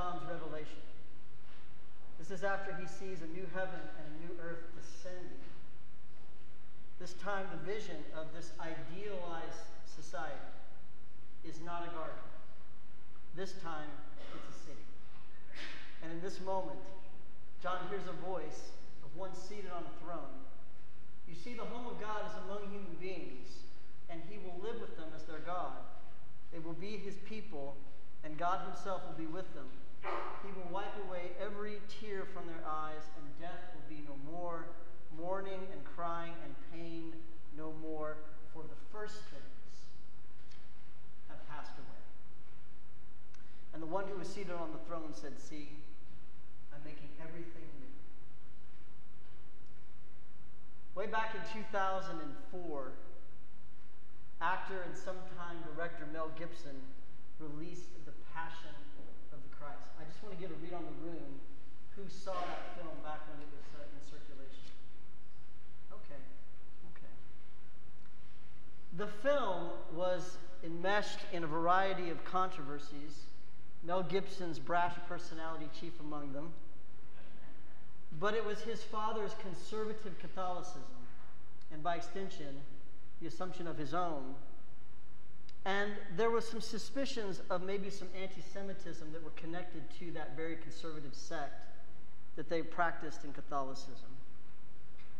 John's revelation. This is after he sees a new heaven and a new earth descending. This time, the vision of this idealized society is not a garden. This time, it's a city. And in this moment, John hears a voice of one seated on a throne. You see, the home of God is among human beings, and he will live with them as their God. They will be his people, and God himself will be with them. He will wipe away every tear from their eyes, and death will be no more. Mourning and crying and pain no more, for the first things have passed away. And the one who was seated on the throne said, See, I'm making everything new. Way back in 2004, actor and sometime director Mel Gibson released The Passion Christ. I just want to get a read on the room who saw that film back when it was uh, in circulation. Okay, okay. The film was enmeshed in a variety of controversies, Mel Gibson's brash personality chief among them. But it was his father's conservative Catholicism, and by extension, the assumption of his own. And there was some suspicions of maybe some anti Semitism that were connected to that very conservative sect that they practiced in Catholicism.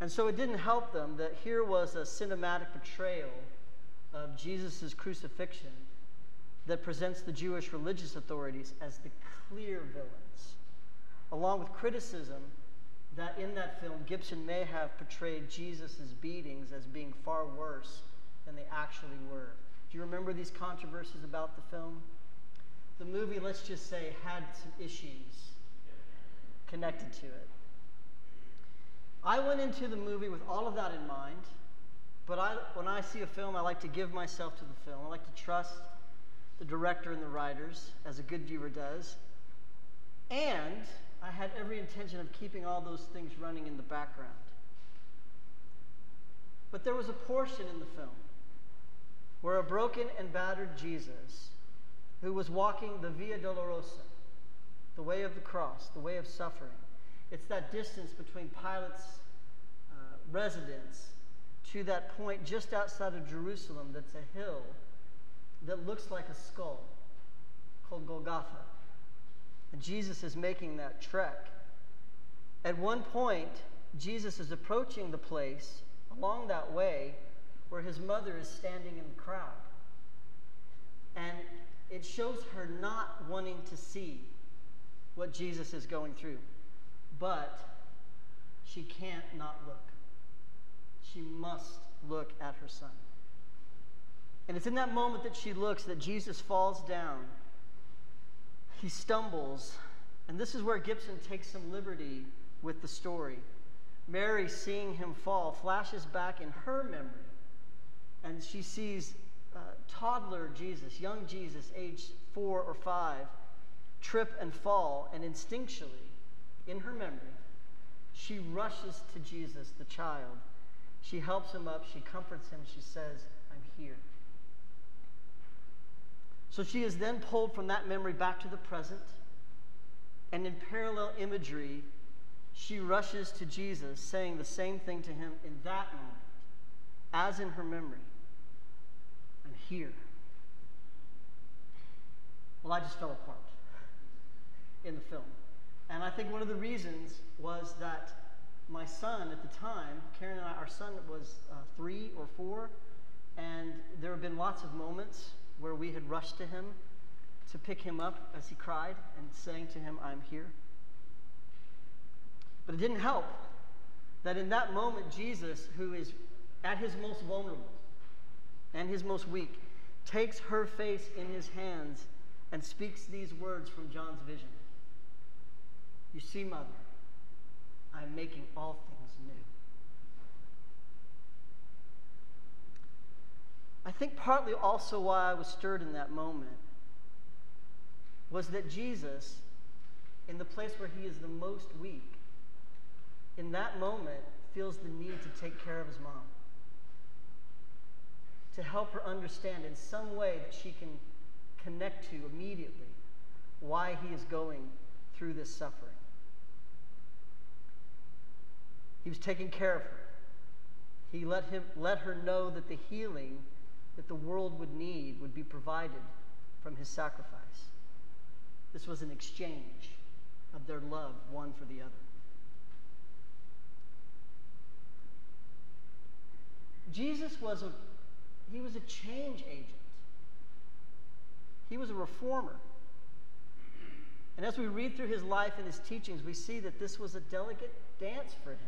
And so it didn't help them that here was a cinematic portrayal of Jesus' crucifixion that presents the Jewish religious authorities as the clear villains, along with criticism that in that film, Gibson may have portrayed Jesus' beatings as being far worse than they actually were. Do you remember these controversies about the film? The movie, let's just say, had some issues connected to it. I went into the movie with all of that in mind, but I, when I see a film, I like to give myself to the film. I like to trust the director and the writers, as a good viewer does. And I had every intention of keeping all those things running in the background. But there was a portion in the film where a broken and battered Jesus, who was walking the Via Dolorosa, the way of the cross, the way of suffering, it's that distance between Pilate's uh, residence to that point just outside of Jerusalem that's a hill that looks like a skull called Golgotha. And Jesus is making that trek. At one point, Jesus is approaching the place along that way where his mother is standing in the crowd. And it shows her not wanting to see what Jesus is going through. But she can't not look. She must look at her son. And it's in that moment that she looks that Jesus falls down he stumbles. And this is where Gibson takes some liberty with the story. Mary, seeing him fall, flashes back in her memory, and she sees uh, toddler Jesus, young Jesus, age four or five, trip and fall, and instinctually, in her memory, she rushes to Jesus, the child. She helps him up, she comforts him, she says, I'm here. So she is then pulled from that memory back to the present. And in parallel imagery, she rushes to Jesus, saying the same thing to him in that moment, as in her memory. Here. Well, I just fell apart in the film. And I think one of the reasons was that my son at the time, Karen and I, our son was uh, three or four, and there have been lots of moments where we had rushed to him to pick him up as he cried and saying to him, I'm here. But it didn't help that in that moment, Jesus, who is at his most vulnerable and his most weak, takes her face in his hands and speaks these words from John's vision You see, mother, I'm making all things new. I think partly also why I was stirred in that moment was that Jesus, in the place where he is the most weak, in that moment feels the need to take care of his mom. To help her understand in some way that she can connect to immediately why he is going through this suffering. He was taking care of her. He let, him, let her know that the healing that the world would need would be provided from his sacrifice. This was an exchange of their love, one for the other. Jesus was a he was a change agent. He was a reformer. And as we read through his life and his teachings, we see that this was a delicate dance for him.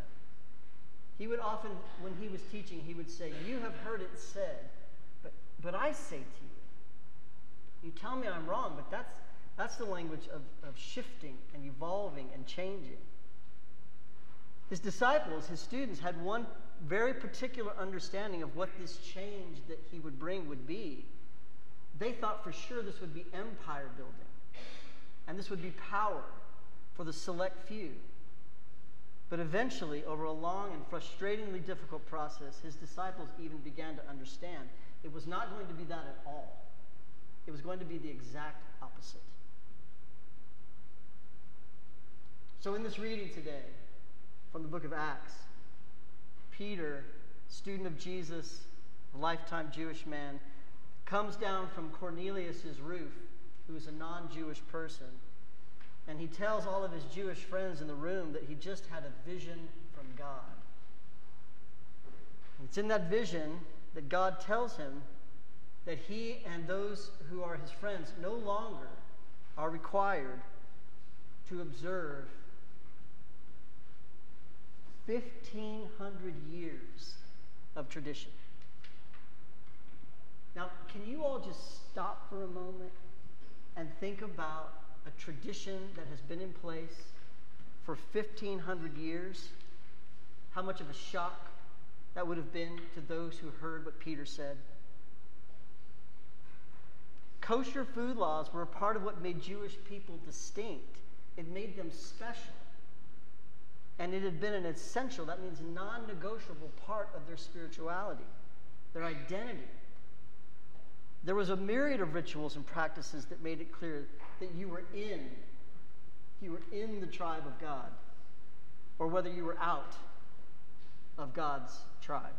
He would often, when he was teaching, he would say, You have heard it said, but, but I say to you. You tell me I'm wrong, but that's, that's the language of, of shifting and evolving and changing. His disciples, his students, had one very particular understanding of what this change that he would bring would be. They thought for sure this would be empire building, and this would be power for the select few. But eventually, over a long and frustratingly difficult process, his disciples even began to understand it was not going to be that at all. It was going to be the exact opposite. So, in this reading today from the book of Acts, Peter, student of Jesus, a lifetime Jewish man, comes down from Cornelius's roof, who is a non Jewish person, and he tells all of his Jewish friends in the room that he just had a vision from God. It's in that vision that God tells him that he and those who are his friends no longer are required to observe 1,500 years of tradition. Now, can you all just stop for a moment and think about a tradition that has been in place for 1,500 years? How much of a shock that would have been to those who heard what Peter said? Kosher food laws were a part of what made Jewish people distinct. It made them special and it had been an essential, that means non negotiable part of their spirituality, their identity. There was a myriad of rituals and practices that made it clear that you were in, you were in the tribe of God, or whether you were out of God's tribe.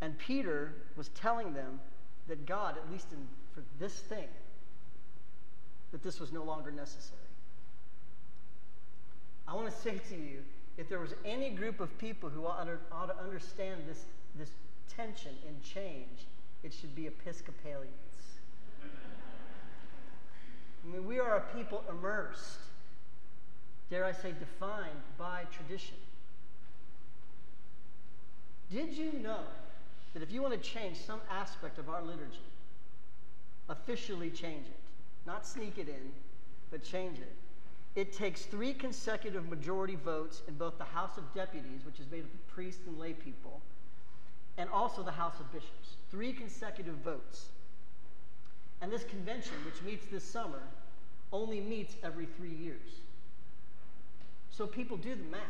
And Peter was telling them that God, at least in, for this thing, that this was no longer necessary. I want to say to you if there was any group of people who ought to, ought to understand this, this tension and change, it should be Episcopalians. I mean, we are a people immersed, dare I say, defined by tradition. Did you know that if you want to change some aspect of our liturgy, officially change it, not sneak it in, but change it, it takes three consecutive majority votes in both the House of Deputies, which is made up of priests and lay people, and also the House of Bishops. Three consecutive votes. And this convention, which meets this summer, only meets every three years. So people do the math.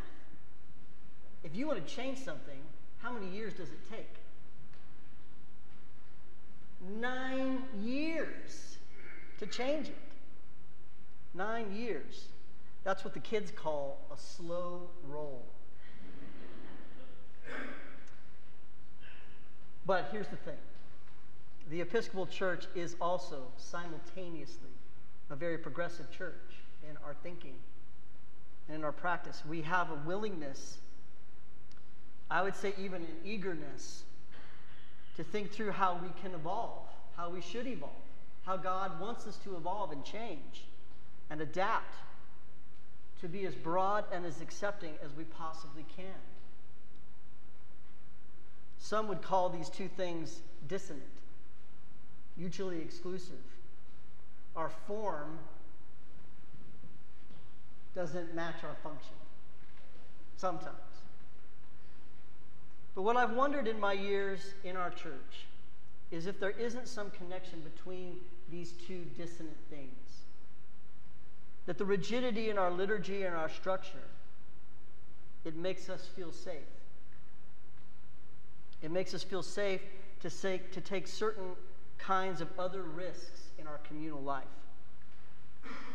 If you want to change something, how many years does it take? Nine years to change it. Nine years. That's what the kids call a slow roll. But here's the thing the Episcopal Church is also simultaneously a very progressive church in our thinking and in our practice. We have a willingness, I would say, even an eagerness to think through how we can evolve, how we should evolve, how God wants us to evolve and change and adapt to be as broad and as accepting as we possibly can. Some would call these two things dissonant, mutually exclusive. Our form doesn't match our function, sometimes. But what I've wondered in my years in our church is if there isn't some connection between these two dissonant things that the rigidity in our liturgy and our structure, it makes us feel safe. It makes us feel safe to, say, to take certain kinds of other risks in our communal life.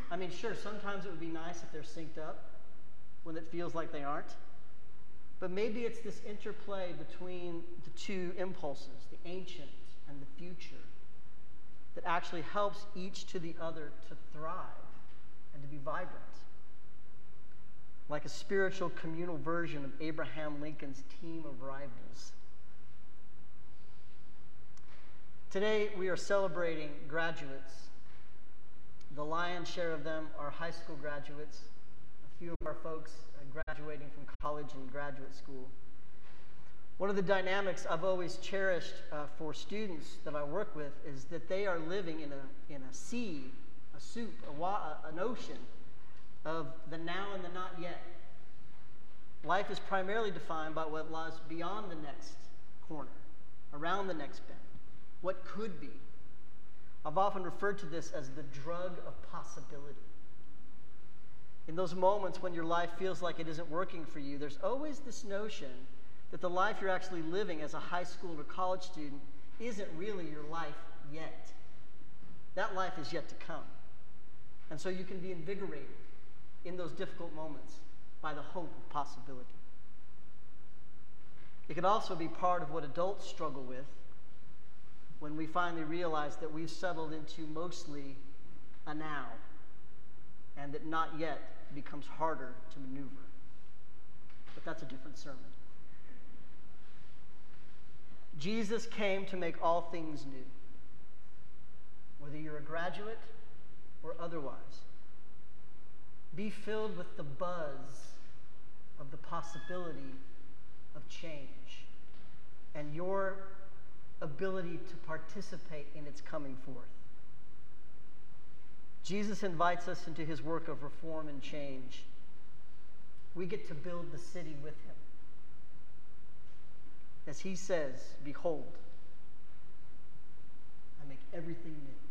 I mean, sure, sometimes it would be nice if they're synced up when it feels like they aren't. But maybe it's this interplay between the two impulses, the ancient and the future, that actually helps each to the other to thrive and to be vibrant. Like a spiritual communal version of Abraham Lincoln's team of rivals. Today, we are celebrating graduates. The lion's share of them are high school graduates, a few of our folks graduating from college and graduate school. One of the dynamics I've always cherished uh, for students that I work with is that they are living in a, in a sea, soup, a wa- an ocean of the now and the not yet. Life is primarily defined by what lies beyond the next corner, around the next bend what could be. I've often referred to this as the drug of possibility. In those moments when your life feels like it isn't working for you, there's always this notion that the life you're actually living as a high school or college student isn't really your life yet. That life is yet to come. And so you can be invigorated in those difficult moments by the hope of possibility. It could also be part of what adults struggle with when we finally realize that we've settled into mostly a now and that not yet becomes harder to maneuver. But that's a different sermon. Jesus came to make all things new, whether you're a graduate or otherwise. Be filled with the buzz of the possibility of change and your ability to participate in its coming forth. Jesus invites us into his work of reform and change. We get to build the city with him. As he says, Behold, I make everything new.